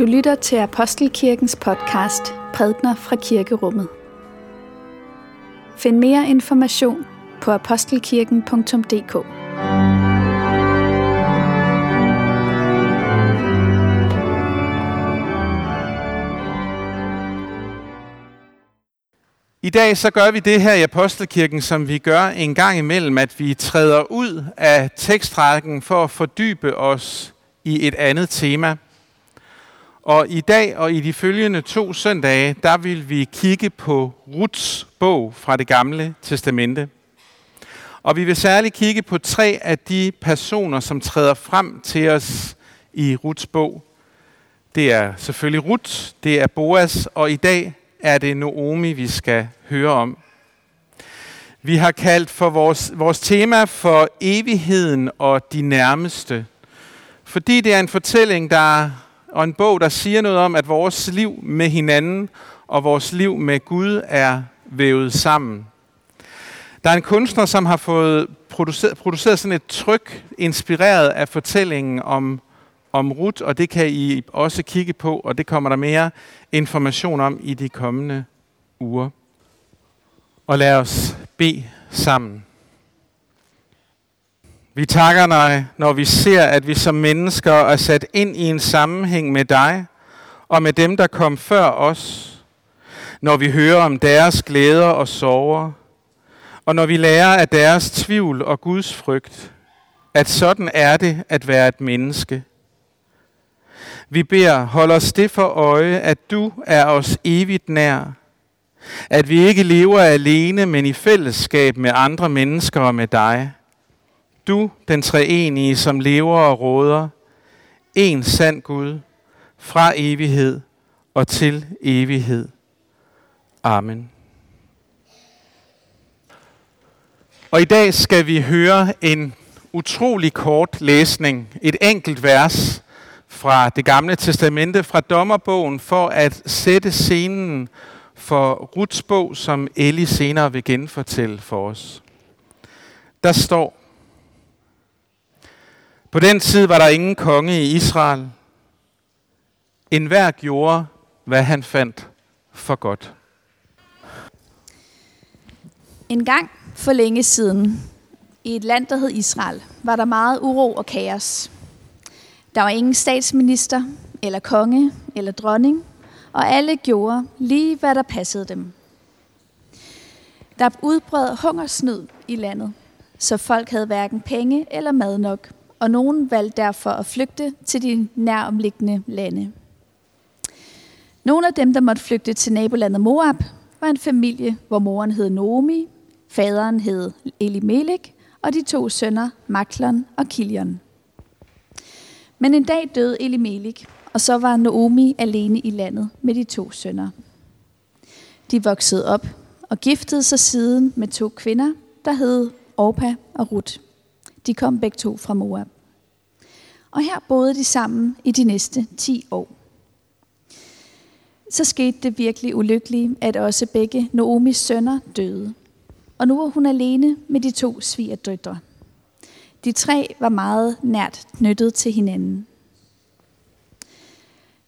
Du lytter til Apostelkirkens podcast Prædner fra Kirkerummet. Find mere information på apostelkirken.dk. I dag så gør vi det her i Apostelkirken, som vi gør en gang imellem, at vi træder ud af tekstrækken for at fordybe os i et andet tema. Og i dag og i de følgende to søndage, der vil vi kigge på Ruts bog fra det gamle testamente. Og vi vil særligt kigge på tre af de personer, som træder frem til os i Ruts bog. Det er selvfølgelig Rut, det er Boas, og i dag er det Naomi, vi skal høre om. Vi har kaldt for vores, vores tema for evigheden og de nærmeste. Fordi det er en fortælling, der og en bog, der siger noget om, at vores liv med hinanden og vores liv med Gud er vævet sammen. Der er en kunstner, som har fået produceret, produceret sådan et tryk, inspireret af fortællingen om, om Ruth, og det kan I også kigge på, og det kommer der mere information om i de kommende uger. Og lad os bede sammen. Vi takker dig, når vi ser, at vi som mennesker er sat ind i en sammenhæng med dig og med dem, der kom før os. Når vi hører om deres glæder og sorger, og når vi lærer af deres tvivl og Guds frygt, at sådan er det at være et menneske. Vi beder, hold os det for øje, at du er os evigt nær. At vi ikke lever alene, men i fællesskab med andre mennesker og med dig. Du, den treenige, som lever og råder, en sand Gud, fra evighed og til evighed. Amen. Og i dag skal vi høre en utrolig kort læsning, et enkelt vers fra det gamle testamente, fra dommerbogen, for at sætte scenen for Ruts bog, som Eli senere vil genfortælle for os. Der står, på den tid var der ingen konge i Israel. En hver gjorde, hvad han fandt for godt. En gang for længe siden, i et land, der hed Israel, var der meget uro og kaos. Der var ingen statsminister, eller konge, eller dronning, og alle gjorde lige, hvad der passede dem. Der udbrød hungersnød i landet, så folk havde hverken penge eller mad nok – og nogen valgte derfor at flygte til de næromliggende lande. Nogle af dem, der måtte flygte til nabolandet Moab, var en familie, hvor moren hed Naomi, faderen hed Elimelek, og de to sønner, Maklon og Kilion. Men en dag døde Elimelek, og så var Naomi alene i landet med de to sønner. De voksede op og giftede sig siden med to kvinder, der hed Orpa og Ruth. De kom begge to fra Moab. Og her boede de sammen i de næste 10 år. Så skete det virkelig ulykkelige, at også begge Noomis sønner døde. Og nu var hun alene med de to svigerdøtre. De tre var meget nært knyttet til hinanden.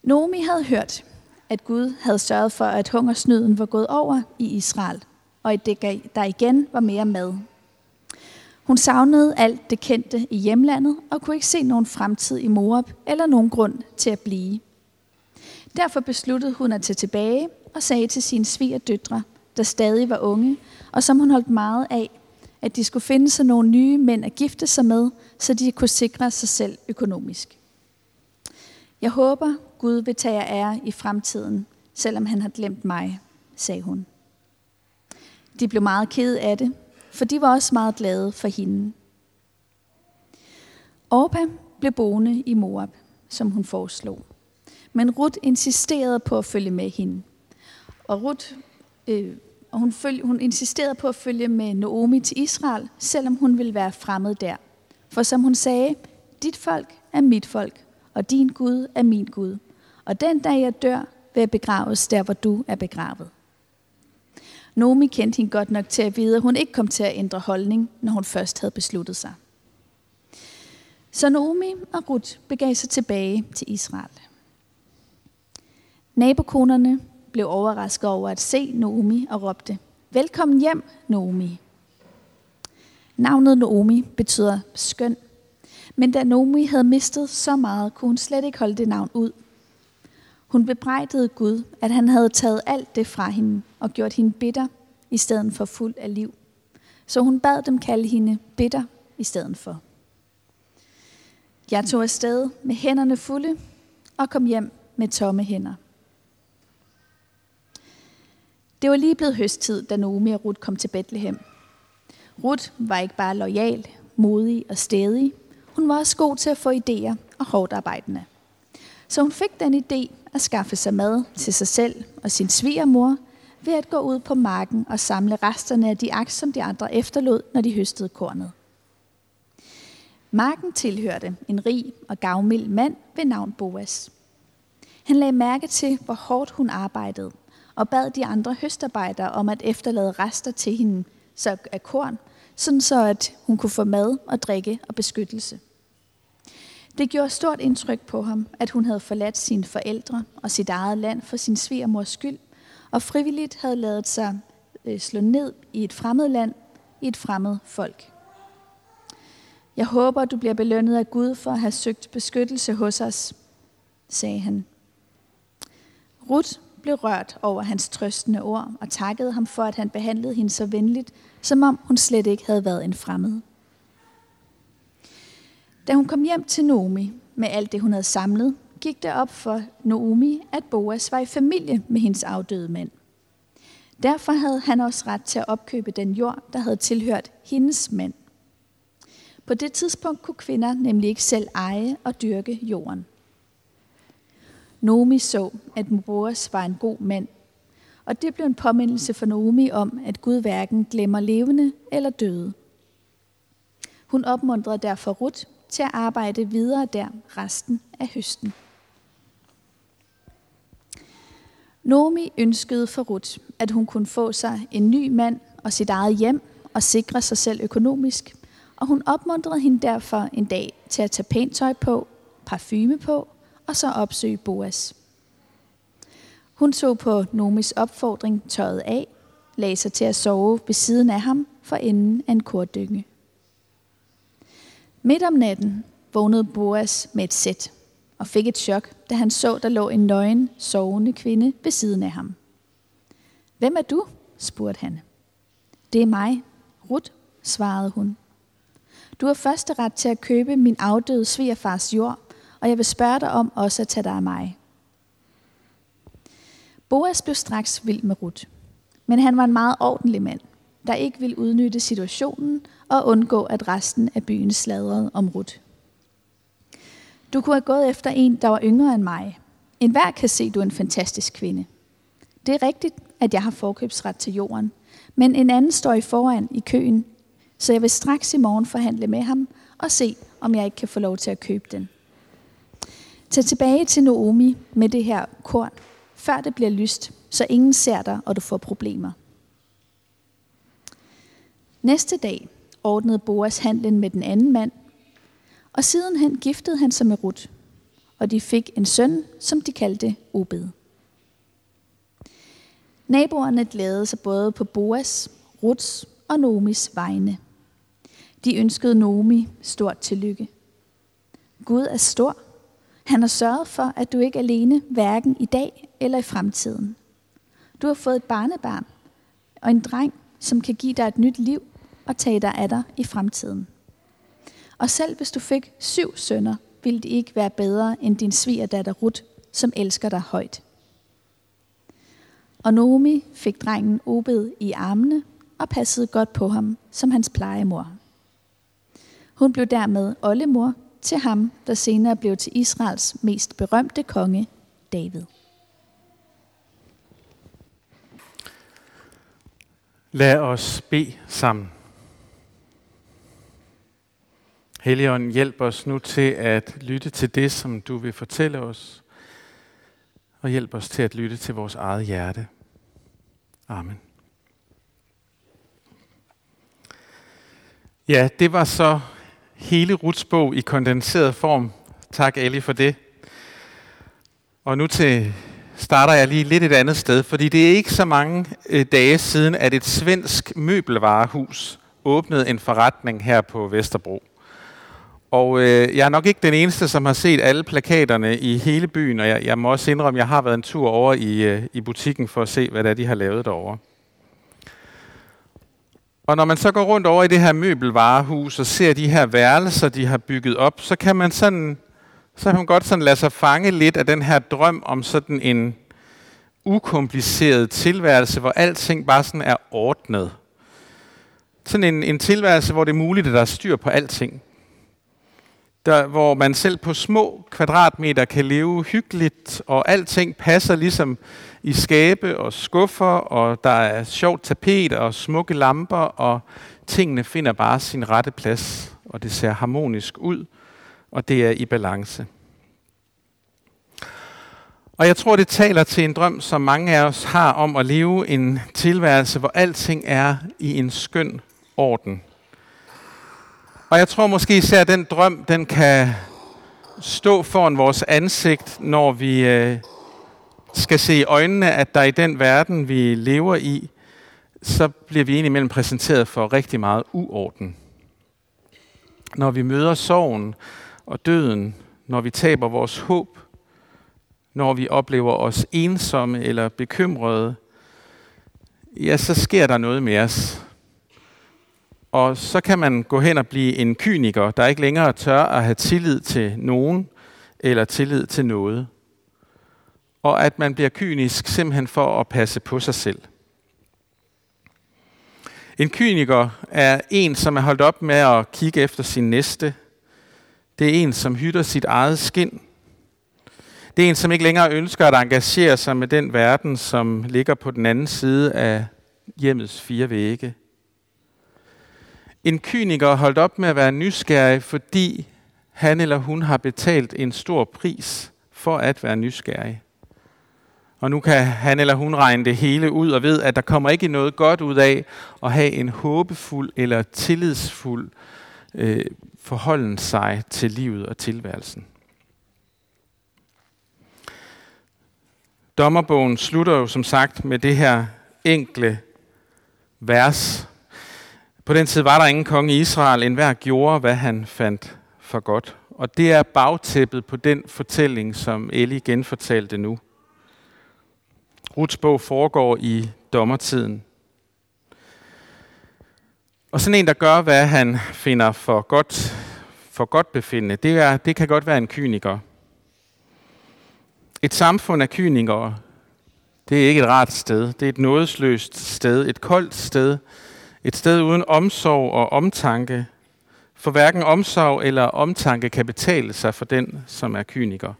Nomi havde hørt, at Gud havde sørget for, at hungersnøden var gået over i Israel, og at der igen var mere mad hun savnede alt det kendte i hjemlandet og kunne ikke se nogen fremtid i Moab eller nogen grund til at blive. Derfor besluttede hun at tage tilbage og sagde til sine svigerdøtre, der stadig var unge, og som hun holdt meget af, at de skulle finde sig nogle nye mænd at gifte sig med, så de kunne sikre sig selv økonomisk. Jeg håber, Gud vil tage jer ære i fremtiden, selvom han har glemt mig, sagde hun. De blev meget ked af det, for de var også meget glade for hende. Orpa blev boende i Moab, som hun foreslog. Men Ruth insisterede på at følge med hende. Og Ruth, øh, og hun, følge, hun insisterede på at følge med Naomi til Israel, selvom hun ville være fremmed der. For som hun sagde, dit folk er mit folk, og din Gud er min Gud. Og den dag jeg dør, vil jeg begraves der, hvor du er begravet. Nomi kendte hende godt nok til at vide, at hun ikke kom til at ændre holdning, når hun først havde besluttet sig. Så Naomi og Ruth begav sig tilbage til Israel. Nabokonerne blev overrasket over at se Naomi og råbte, Velkommen hjem, Naomi. Navnet Naomi betyder skøn, men da Naomi havde mistet så meget, kunne hun slet ikke holde det navn ud. Hun bebrejdede Gud, at han havde taget alt det fra hende og gjort hende bitter i stedet for fuld af liv. Så hun bad dem kalde hende bitter i stedet for. Jeg tog afsted med hænderne fulde og kom hjem med tomme hænder. Det var lige blevet høsttid, da Naomi og Ruth kom til Bethlehem. Ruth var ikke bare lojal, modig og stedig. Hun var også god til at få idéer og hårdt arbejdende. Så hun fik den idé at skaffe sig mad til sig selv og sin svigermor ved at gå ud på marken og samle resterne af de aks, som de andre efterlod, når de høstede kornet. Marken tilhørte en rig og gavmild mand ved navn Boas. Han lagde mærke til, hvor hårdt hun arbejdede, og bad de andre høstarbejdere om at efterlade rester til hende så af korn, sådan så at hun kunne få mad og drikke og beskyttelse. Det gjorde stort indtryk på ham, at hun havde forladt sine forældre og sit eget land for sin svigermors skyld, og frivilligt havde lavet sig øh, slå ned i et fremmed land, i et fremmed folk. Jeg håber, du bliver belønnet af Gud for at have søgt beskyttelse hos os, sagde han. Ruth blev rørt over hans trøstende ord og takkede ham for, at han behandlede hende så venligt, som om hun slet ikke havde været en fremmed. Da hun kom hjem til Naomi med alt det, hun havde samlet, gik det op for Naomi, at Boas var i familie med hendes afdøde mand. Derfor havde han også ret til at opkøbe den jord, der havde tilhørt hendes mand. På det tidspunkt kunne kvinder nemlig ikke selv eje og dyrke jorden. Naomi så, at Boas var en god mand, og det blev en påmindelse for Naomi om, at Gud hverken glemmer levende eller døde. Hun opmuntrede derfor Ruth til at arbejde videre der resten af høsten. Naomi ønskede for Ruth, at hun kunne få sig en ny mand og sit eget hjem og sikre sig selv økonomisk, og hun opmuntrede hende derfor en dag til at tage pænt tøj på, parfume på og så opsøge Boas. Hun tog på Nomis opfordring tøjet af, lagde sig til at sove ved siden af ham for enden af en kortdynge. Midt om natten vågnede Boas med et sæt og fik et chok, da han så, der lå en nøgen, sovende kvinde ved siden af ham. Hvem er du? spurgte han. Det er mig, Rut, svarede hun. Du har første ret til at købe min afdøde svigerfars jord, og jeg vil spørge dig om også at tage dig af mig. Boas blev straks vild med Rut, men han var en meget ordentlig mand, der ikke ville udnytte situationen og undgå, at resten af byen sladrede om Rut. Du kunne have gået efter en, der var yngre end mig. En hver kan se, du er en fantastisk kvinde. Det er rigtigt, at jeg har forkøbsret til jorden, men en anden står i foran i køen, så jeg vil straks i morgen forhandle med ham og se, om jeg ikke kan få lov til at købe den. Tag tilbage til Naomi med det her korn, før det bliver lyst, så ingen ser dig, og du får problemer. Næste dag ordnede Boas handlen med den anden mand, og sidenhen giftede han sig med Rut, og de fik en søn, som de kaldte Obed. Naboerne glædede sig både på Boas, Ruts og Nomis vegne. De ønskede Nomi stort tillykke. Gud er stor. Han har sørget for, at du ikke er alene, hverken i dag eller i fremtiden. Du har fået et barnebarn og en dreng, som kan give dig et nyt liv og tage dig af dig i fremtiden. Og selv hvis du fik syv sønner, ville det ikke være bedre end din svigerdatter Ruth, som elsker dig højt. Og Naomi fik drengen Obed i armene og passede godt på ham som hans plejemor. Hun blev dermed oldemor til ham, der senere blev til Israels mest berømte konge, David. Lad os bede sammen. Helligånden, hjælp os nu til at lytte til det, som du vil fortælle os, og hjælp os til at lytte til vores eget hjerte. Amen. Ja, det var så hele Ruts bog i kondenseret form. Tak, Ali, for det. Og nu til starter jeg lige lidt et andet sted, fordi det er ikke så mange øh, dage siden, at et svensk møbelvarehus åbnede en forretning her på Vesterbro. Og øh, jeg er nok ikke den eneste, som har set alle plakaterne i hele byen, og jeg, jeg må også indrømme, at jeg har været en tur over i, øh, i butikken for at se, hvad det er, de har lavet derovre. Og når man så går rundt over i det her møbelvarehus og ser de her værelser, de har bygget op, så kan man sådan, så kan man godt sådan lade sig fange lidt af den her drøm om sådan en ukompliceret tilværelse, hvor alting bare sådan er ordnet. Sådan en, en tilværelse, hvor det er muligt, at der er styr på alting der, hvor man selv på små kvadratmeter kan leve hyggeligt, og alting passer ligesom i skabe og skuffer, og der er sjovt tapet og smukke lamper, og tingene finder bare sin rette plads, og det ser harmonisk ud, og det er i balance. Og jeg tror, det taler til en drøm, som mange af os har om at leve en tilværelse, hvor alting er i en skøn orden. Og jeg tror måske især, at den drøm, den kan stå foran vores ansigt, når vi øh, skal se i øjnene, at der i den verden, vi lever i, så bliver vi indimellem præsenteret for rigtig meget uorden. Når vi møder sorgen og døden, når vi taber vores håb, når vi oplever os ensomme eller bekymrede, ja, så sker der noget med os. Og så kan man gå hen og blive en kyniker, der ikke længere tør at have tillid til nogen eller tillid til noget. Og at man bliver kynisk simpelthen for at passe på sig selv. En kyniker er en, som er holdt op med at kigge efter sin næste. Det er en, som hytter sit eget skin. Det er en, som ikke længere ønsker at engagere sig med den verden, som ligger på den anden side af hjemmets fire vægge. En kyniker holdt op med at være nysgerrig, fordi han eller hun har betalt en stor pris for at være nysgerrig. Og nu kan han eller hun regne det hele ud og ved, at der kommer ikke noget godt ud af at have en håbefuld eller tillidsfuld øh, forholden sig til livet og tilværelsen. Dommerbogen slutter jo som sagt med det her enkle vers, på den tid var der ingen konge i Israel. En hver gjorde, hvad han fandt for godt. Og det er bagtæppet på den fortælling, som Eli genfortalte nu. Ruts bog foregår i dommertiden. Og sådan en, der gør, hvad han finder for godt, for godt befindende, det, er, det kan godt være en kyniker. Et samfund af kynikere, det er ikke et rart sted. Det er et nådesløst sted, et koldt sted, et sted uden omsorg og omtanke, for hverken omsorg eller omtanke kan betale sig for den, som er kyniker.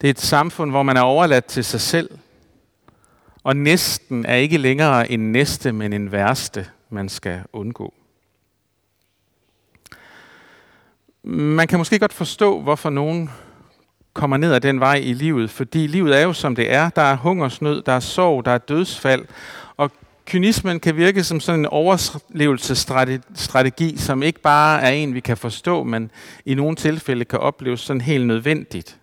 Det er et samfund, hvor man er overladt til sig selv, og næsten er ikke længere en næste, men en værste, man skal undgå. Man kan måske godt forstå, hvorfor nogen kommer ned ad den vej i livet, fordi livet er jo som det er. Der er hungersnød, der er sorg, der er dødsfald, og kynismen kan virke som sådan en overlevelsesstrategi, som ikke bare er en, vi kan forstå, men i nogle tilfælde kan opleves sådan helt nødvendigt.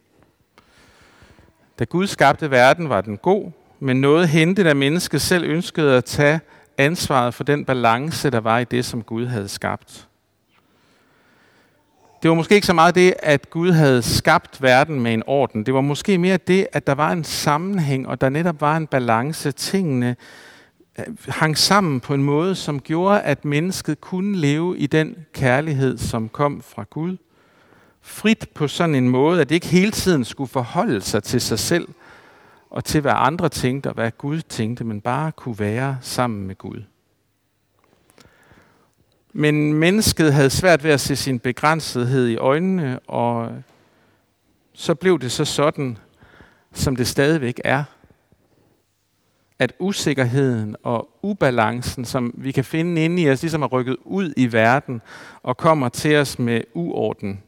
Da Gud skabte verden, var den god, men noget hente, da mennesket selv ønskede at tage ansvaret for den balance, der var i det, som Gud havde skabt. Det var måske ikke så meget det, at Gud havde skabt verden med en orden. Det var måske mere det, at der var en sammenhæng, og der netop var en balance. Tingene hang sammen på en måde, som gjorde, at mennesket kunne leve i den kærlighed, som kom fra Gud. Frit på sådan en måde, at det ikke hele tiden skulle forholde sig til sig selv og til, hvad andre tænkte og hvad Gud tænkte, men bare kunne være sammen med Gud. Men mennesket havde svært ved at se sin begrænsethed i øjnene, og så blev det så sådan, som det stadigvæk er at usikkerheden og ubalancen, som vi kan finde inde i os, ligesom er rykket ud i verden og kommer til os med uorden.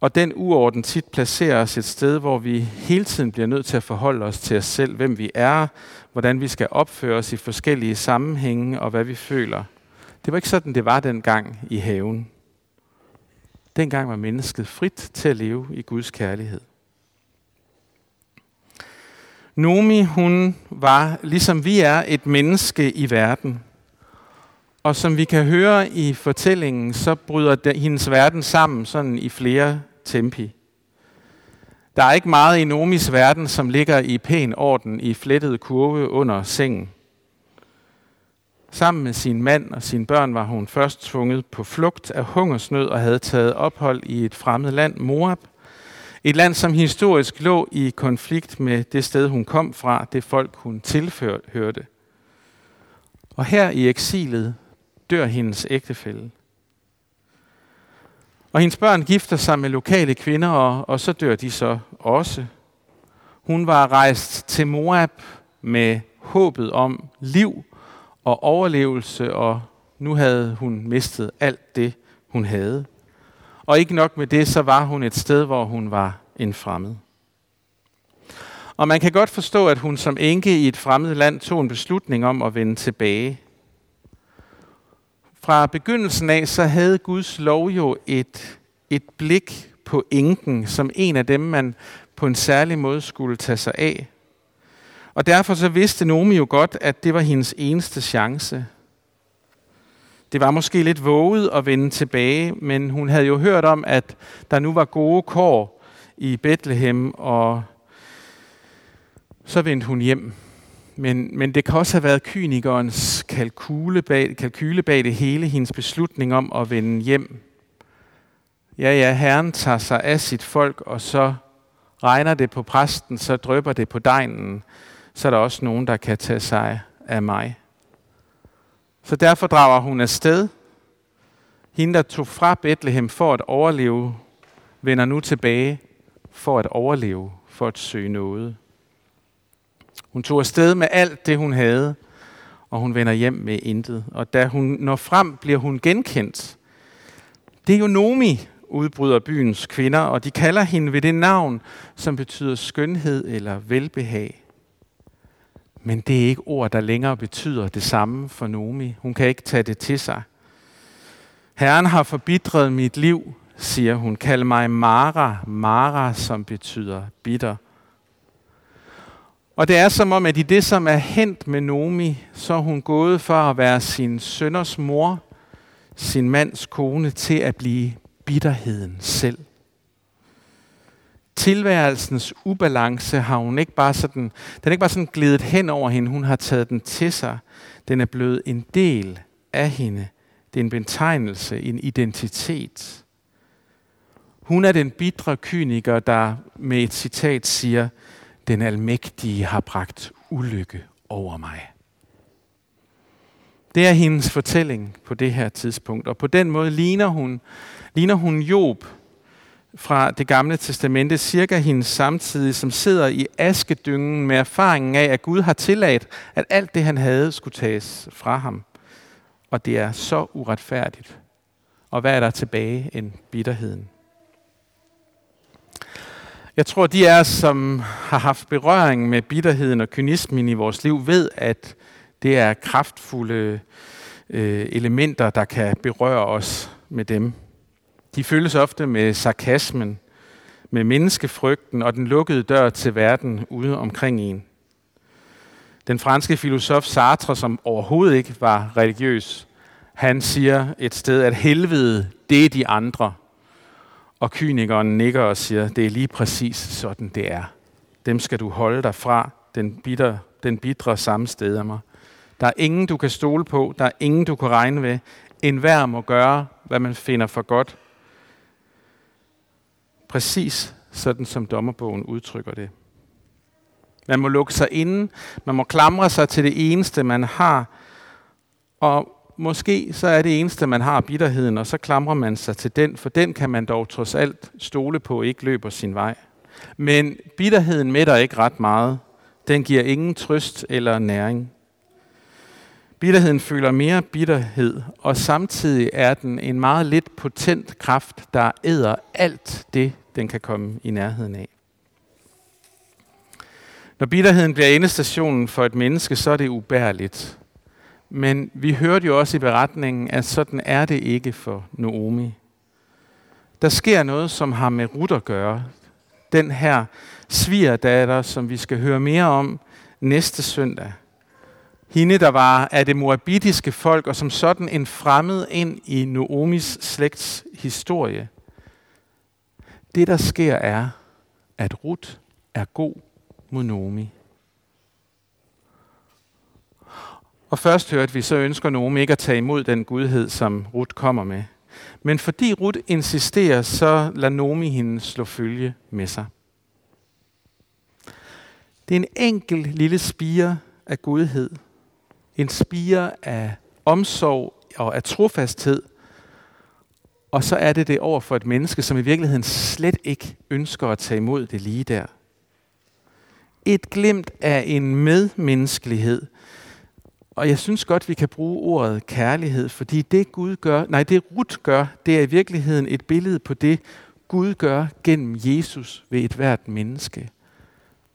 Og den uorden tit placerer os et sted, hvor vi hele tiden bliver nødt til at forholde os til os selv, hvem vi er, hvordan vi skal opføre os i forskellige sammenhænge og hvad vi føler. Det var ikke sådan, det var dengang i haven. Dengang var mennesket frit til at leve i Guds kærlighed. Nomi, hun var, ligesom vi er, et menneske i verden. Og som vi kan høre i fortællingen, så bryder hendes verden sammen sådan i flere tempi. Der er ikke meget i Nomis verden, som ligger i pæn orden i flettet kurve under sengen. Sammen med sin mand og sine børn var hun først tvunget på flugt af hungersnød og havde taget ophold i et fremmed land, Moab. Et land, som historisk lå i konflikt med det sted, hun kom fra, det folk, hun tilhørte. Og her i eksilet dør hendes ægtefælle. Og hendes børn gifter sig med lokale kvinder, og, og så dør de så også. Hun var rejst til Moab med håbet om liv og overlevelse, og nu havde hun mistet alt det, hun havde. Og ikke nok med det, så var hun et sted, hvor hun var en fremmed. Og man kan godt forstå, at hun som enke i et fremmed land tog en beslutning om at vende tilbage. Fra begyndelsen af, så havde Guds lov jo et, et blik på enken, som en af dem, man på en særlig måde skulle tage sig af. Og derfor så vidste Nomi jo godt, at det var hendes eneste chance. Det var måske lidt våget at vende tilbage, men hun havde jo hørt om, at der nu var gode kår i Bethlehem, og så vendte hun hjem. Men, men det kan også have været kynikernes kalkule bag, kalkyle bag det hele, hendes beslutning om at vende hjem. Ja, ja, Herren tager sig af sit folk, og så regner det på præsten, så drøber det på degnen så er der også nogen, der kan tage sig af mig. Så derfor drager hun afsted. Hende, der tog fra Bethlehem for at overleve, vender nu tilbage for at overleve, for at søge noget. Hun tog afsted med alt det, hun havde, og hun vender hjem med intet. Og da hun når frem, bliver hun genkendt. Det er jo Nomi, udbryder byens kvinder, og de kalder hende ved det navn, som betyder skønhed eller velbehag. Men det er ikke ord, der længere betyder det samme for Nomi. Hun kan ikke tage det til sig. Herren har forbitret mit liv, siger hun. Kald mig Mara, Mara, som betyder bitter. Og det er som om, at i det, som er hent med Nomi, så er hun gået for at være sin sønners mor, sin mands kone, til at blive bitterheden selv tilværelsens ubalance har hun ikke bare sådan, den er ikke bare sådan glidet hen over hende, hun har taget den til sig. Den er blevet en del af hende. Det er en betegnelse, en identitet. Hun er den bitre kyniker, der med et citat siger, den almægtige har bragt ulykke over mig. Det er hendes fortælling på det her tidspunkt, og på den måde ligner hun, ligner hun Job, fra det gamle testamente, cirka hendes samtidig, som sidder i askedyngen med erfaringen af, at Gud har tilladt, at alt det, han havde, skulle tages fra ham. Og det er så uretfærdigt. Og hvad er der tilbage end bitterheden? Jeg tror, de af os, som har haft berøring med bitterheden og kynismen i vores liv, ved, at det er kraftfulde øh, elementer, der kan berøre os med dem. De føles ofte med sarkasmen, med menneskefrygten og den lukkede dør til verden ude omkring en. Den franske filosof Sartre, som overhovedet ikke var religiøs, han siger et sted, at helvede, det er de andre. Og kynikeren nikker og siger, det er lige præcis sådan, det er. Dem skal du holde dig fra, den, bitter, den bitre samme sted af mig. Der er ingen, du kan stole på. Der er ingen, du kan regne med. En hver må gøre, hvad man finder for godt Præcis sådan som dommerbogen udtrykker det. Man må lukke sig inde, man må klamre sig til det eneste, man har, og måske så er det eneste, man har bitterheden, og så klamrer man sig til den, for den kan man dog trods alt stole på, ikke løber sin vej. Men bitterheden mætter ikke ret meget. Den giver ingen trøst eller næring. Bitterheden føler mere bitterhed, og samtidig er den en meget lidt potent kraft, der æder alt det, den kan komme i nærheden af. Når bitterheden bliver endestationen for et menneske, så er det ubærligt. Men vi hørte jo også i beretningen, at sådan er det ikke for Naomi. Der sker noget, som har med Rut at gøre. den her svigerdatter, som vi skal høre mere om næste søndag. Hende, der var af det moabitiske folk, og som sådan en fremmed ind i Noomis slægts historie. Det, der sker, er, at Ruth er god mod Nomi. Og først hørte vi, så ønsker Nomi ikke at tage imod den gudhed, som Ruth kommer med. Men fordi Ruth insisterer, så lader Nomi hende slå følge med sig. Det er en enkel lille spire af godhed. En spire af omsorg og af trofasthed. Og så er det det over for et menneske, som i virkeligheden slet ikke ønsker at tage imod det lige der. Et glimt af en medmenneskelighed. Og jeg synes godt, vi kan bruge ordet kærlighed, fordi det Gud gør, nej, det Rut gør, det er i virkeligheden et billede på det, Gud gør gennem Jesus ved et hvert menneske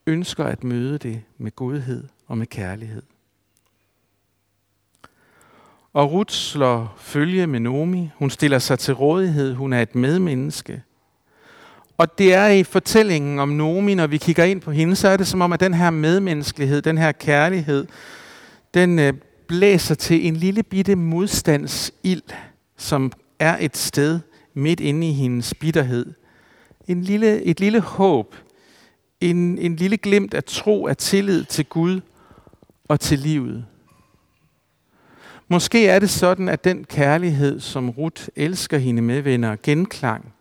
ønsker at møde det med godhed og med kærlighed. Og Ruth slår følge med Nomi. Hun stiller sig til rådighed. Hun er et medmenneske. Og det er i fortællingen om Nomi, når vi kigger ind på hende, så er det som om, at den her medmenneskelighed, den her kærlighed, den øh, blæser til en lille bitte modstandsild, som er et sted midt inde i hendes bitterhed. En lille, et lille håb, en, en lille glimt af tro, af tillid til Gud og til livet. Måske er det sådan, at den kærlighed, som Ruth elsker hende med, vender genklang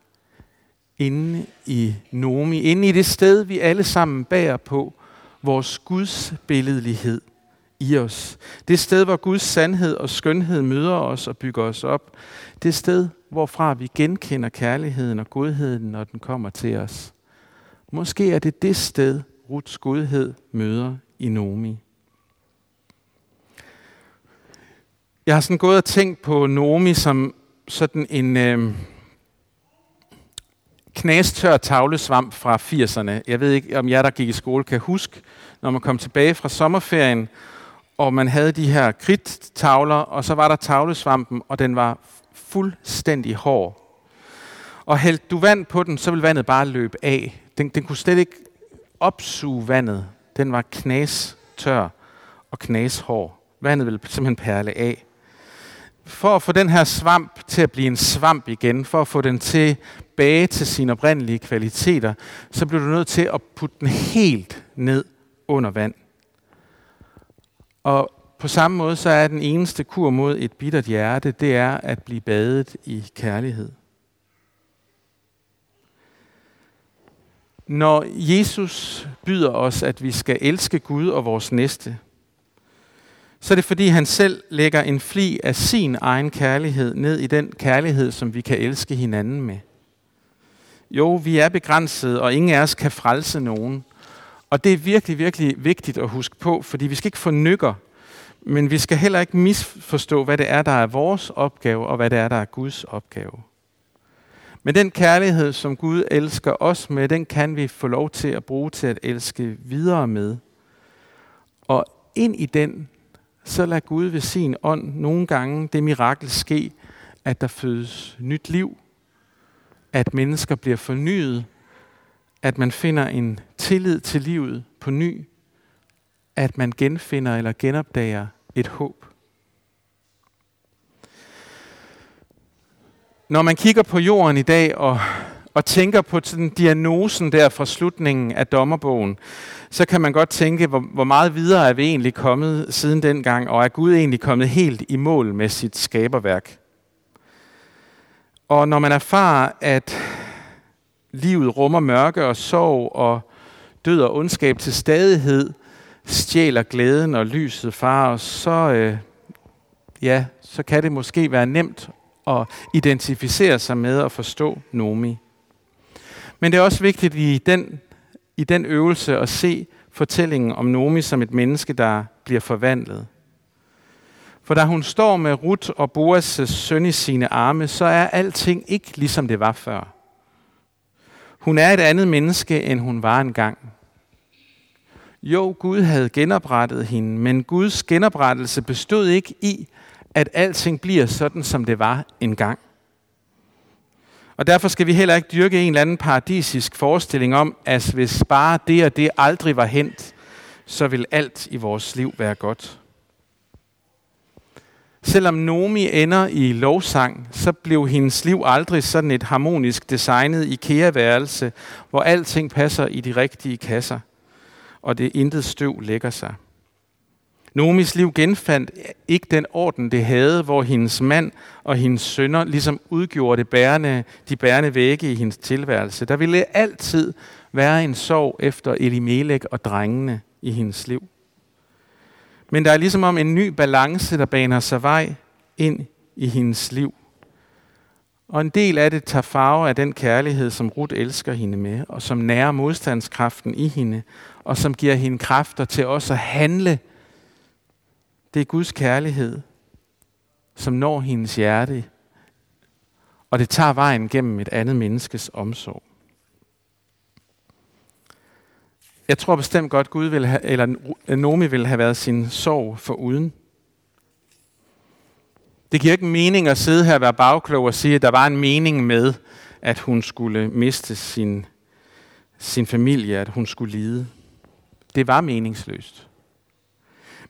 inde i Nomi, inde i det sted, vi alle sammen bærer på, vores Guds billedlighed i os. Det sted, hvor Guds sandhed og skønhed møder os og bygger os op. Det sted, hvorfra vi genkender kærligheden og godheden, når den kommer til os. Måske er det det sted, Ruths godhed møder i Nomi. Jeg har sådan gået og tænkt på Nomi som sådan en øh, knastør tavlesvamp fra 80'erne. Jeg ved ikke, om jeg der gik i skole, kan huske, når man kom tilbage fra sommerferien, og man havde de her kridttavler, og så var der tavlesvampen, og den var fuldstændig hård. Og hældte du vand på den, så ville vandet bare løbe af. Den, den kunne slet ikke opsuge vandet. Den var knas tør og knashård. Vandet ville simpelthen perle af. For at få den her svamp til at blive en svamp igen, for at få den tilbage til sine oprindelige kvaliteter, så bliver du nødt til at putte den helt ned under vand. Og på samme måde så er den eneste kur mod et bittert hjerte, det er at blive badet i kærlighed. Når Jesus byder os, at vi skal elske Gud og vores næste, så er det fordi, han selv lægger en fli af sin egen kærlighed ned i den kærlighed, som vi kan elske hinanden med. Jo, vi er begrænset, og ingen af os kan frelse nogen. Og det er virkelig, virkelig vigtigt at huske på, fordi vi skal ikke fornykke, men vi skal heller ikke misforstå, hvad det er, der er vores opgave, og hvad det er, der er Guds opgave. Men den kærlighed, som Gud elsker os med, den kan vi få lov til at bruge til at elske videre med. Og ind i den, så lad Gud ved sin ånd nogle gange det mirakel ske, at der fødes nyt liv, at mennesker bliver fornyet, at man finder en tillid til livet på ny, at man genfinder eller genopdager et håb. Når man kigger på jorden i dag og, og tænker på den diagnosen der fra slutningen af dommerbogen, så kan man godt tænke, hvor, hvor meget videre er vi egentlig kommet siden dengang, og er Gud egentlig kommet helt i mål med sit skaberværk? Og når man erfarer, at livet rummer mørke og sorg og død og ondskab til stadighed, stjæler glæden og lyset fra os, så, øh, ja, så kan det måske være nemt at identificere sig med og forstå Nomi. Men det er også vigtigt i den, i den øvelse at se fortællingen om Nomi som et menneske, der bliver forvandlet. For da hun står med Ruth og Boas' søn i sine arme, så er alting ikke ligesom det var før. Hun er et andet menneske, end hun var engang. Jo, Gud havde genoprettet hende, men Guds genoprettelse bestod ikke i, at alting bliver sådan, som det var engang. Og derfor skal vi heller ikke dyrke en eller anden paradisisk forestilling om, at hvis bare det og det aldrig var hent, så vil alt i vores liv være godt. Selvom Nomi ender i lovsang, så blev hendes liv aldrig sådan et harmonisk designet IKEA-værelse, hvor alting passer i de rigtige kasser, og det intet støv lægger sig. Nomis liv genfandt ikke den orden, det havde, hvor hendes mand og hendes sønner ligesom udgjorde det bærende, de bærende vægge i hendes tilværelse. Der ville altid være en sorg efter Elimelek og drengene i hendes liv. Men der er ligesom om en ny balance, der baner sig vej ind i hendes liv. Og en del af det tager farve af den kærlighed, som Ruth elsker hende med, og som nærer modstandskraften i hende, og som giver hende kræfter til også at handle. Det er Guds kærlighed, som når hendes hjerte, og det tager vejen gennem et andet menneskes omsorg. Jeg tror bestemt godt, Gud ville have, eller Nomi ville have været sin sorg for uden. Det giver ikke mening at sidde her og være bagklog og sige, at der var en mening med, at hun skulle miste sin, sin familie, at hun skulle lide. Det var meningsløst.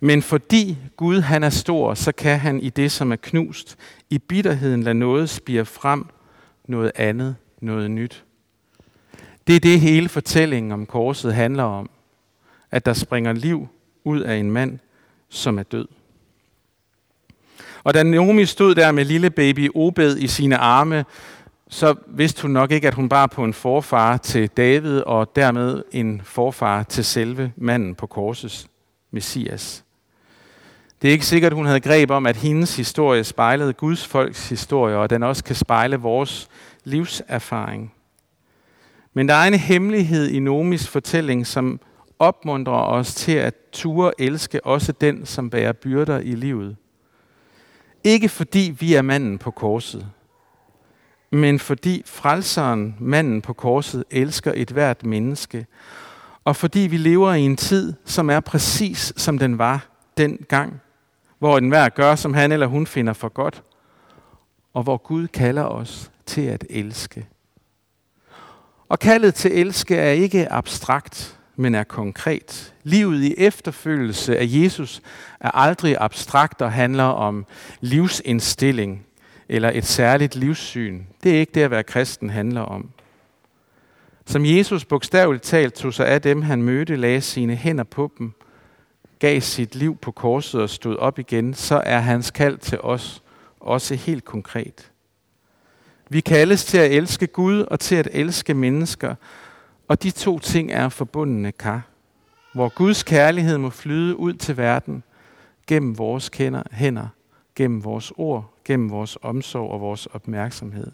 Men fordi Gud han er stor, så kan han i det, som er knust, i bitterheden lade noget spire frem, noget andet, noget nyt. Det er det hele fortællingen om korset handler om. At der springer liv ud af en mand, som er død. Og da Naomi stod der med lille baby Obed i sine arme, så vidste hun nok ikke, at hun var på en forfar til David, og dermed en forfar til selve manden på korsets Messias. Det er ikke sikkert, hun havde greb om, at hendes historie spejlede Guds folks historie, og den også kan spejle vores livserfaring. Men der er en hemmelighed i Nomis fortælling, som opmuntrer os til at ture elske også den, som bærer byrder i livet. Ikke fordi vi er manden på korset, men fordi frelseren, manden på korset, elsker et hvert menneske, og fordi vi lever i en tid, som er præcis som den var dengang, hvor enhver gør, som han eller hun finder for godt, og hvor Gud kalder os til at elske. Og kaldet til elske er ikke abstrakt, men er konkret. Livet i efterfølgelse af Jesus er aldrig abstrakt og handler om livsindstilling eller et særligt livssyn. Det er ikke det at være kristen handler om. Som Jesus bogstaveligt talt tog sig af dem, han mødte, lagde sine hænder på dem, gav sit liv på korset og stod op igen, så er hans kald til os også helt konkret. Vi kaldes til at elske Gud og til at elske mennesker, og de to ting er forbundne kar, hvor Guds kærlighed må flyde ud til verden gennem vores kender, hænder, gennem vores ord, gennem vores omsorg og vores opmærksomhed.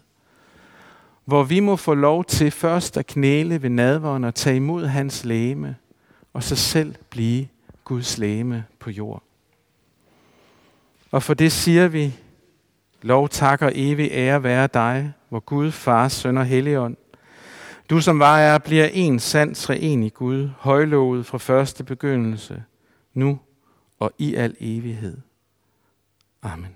Hvor vi må få lov til først at knæle ved nadveren og tage imod hans læme, og så selv blive Guds læme på jord. Og for det siger vi, Lov, tak og evig ære være dig, hvor Gud, Far, Søn og Helligånd. Du som var er, bliver en sand treenig Gud, højlovet fra første begyndelse, nu og i al evighed. Amen.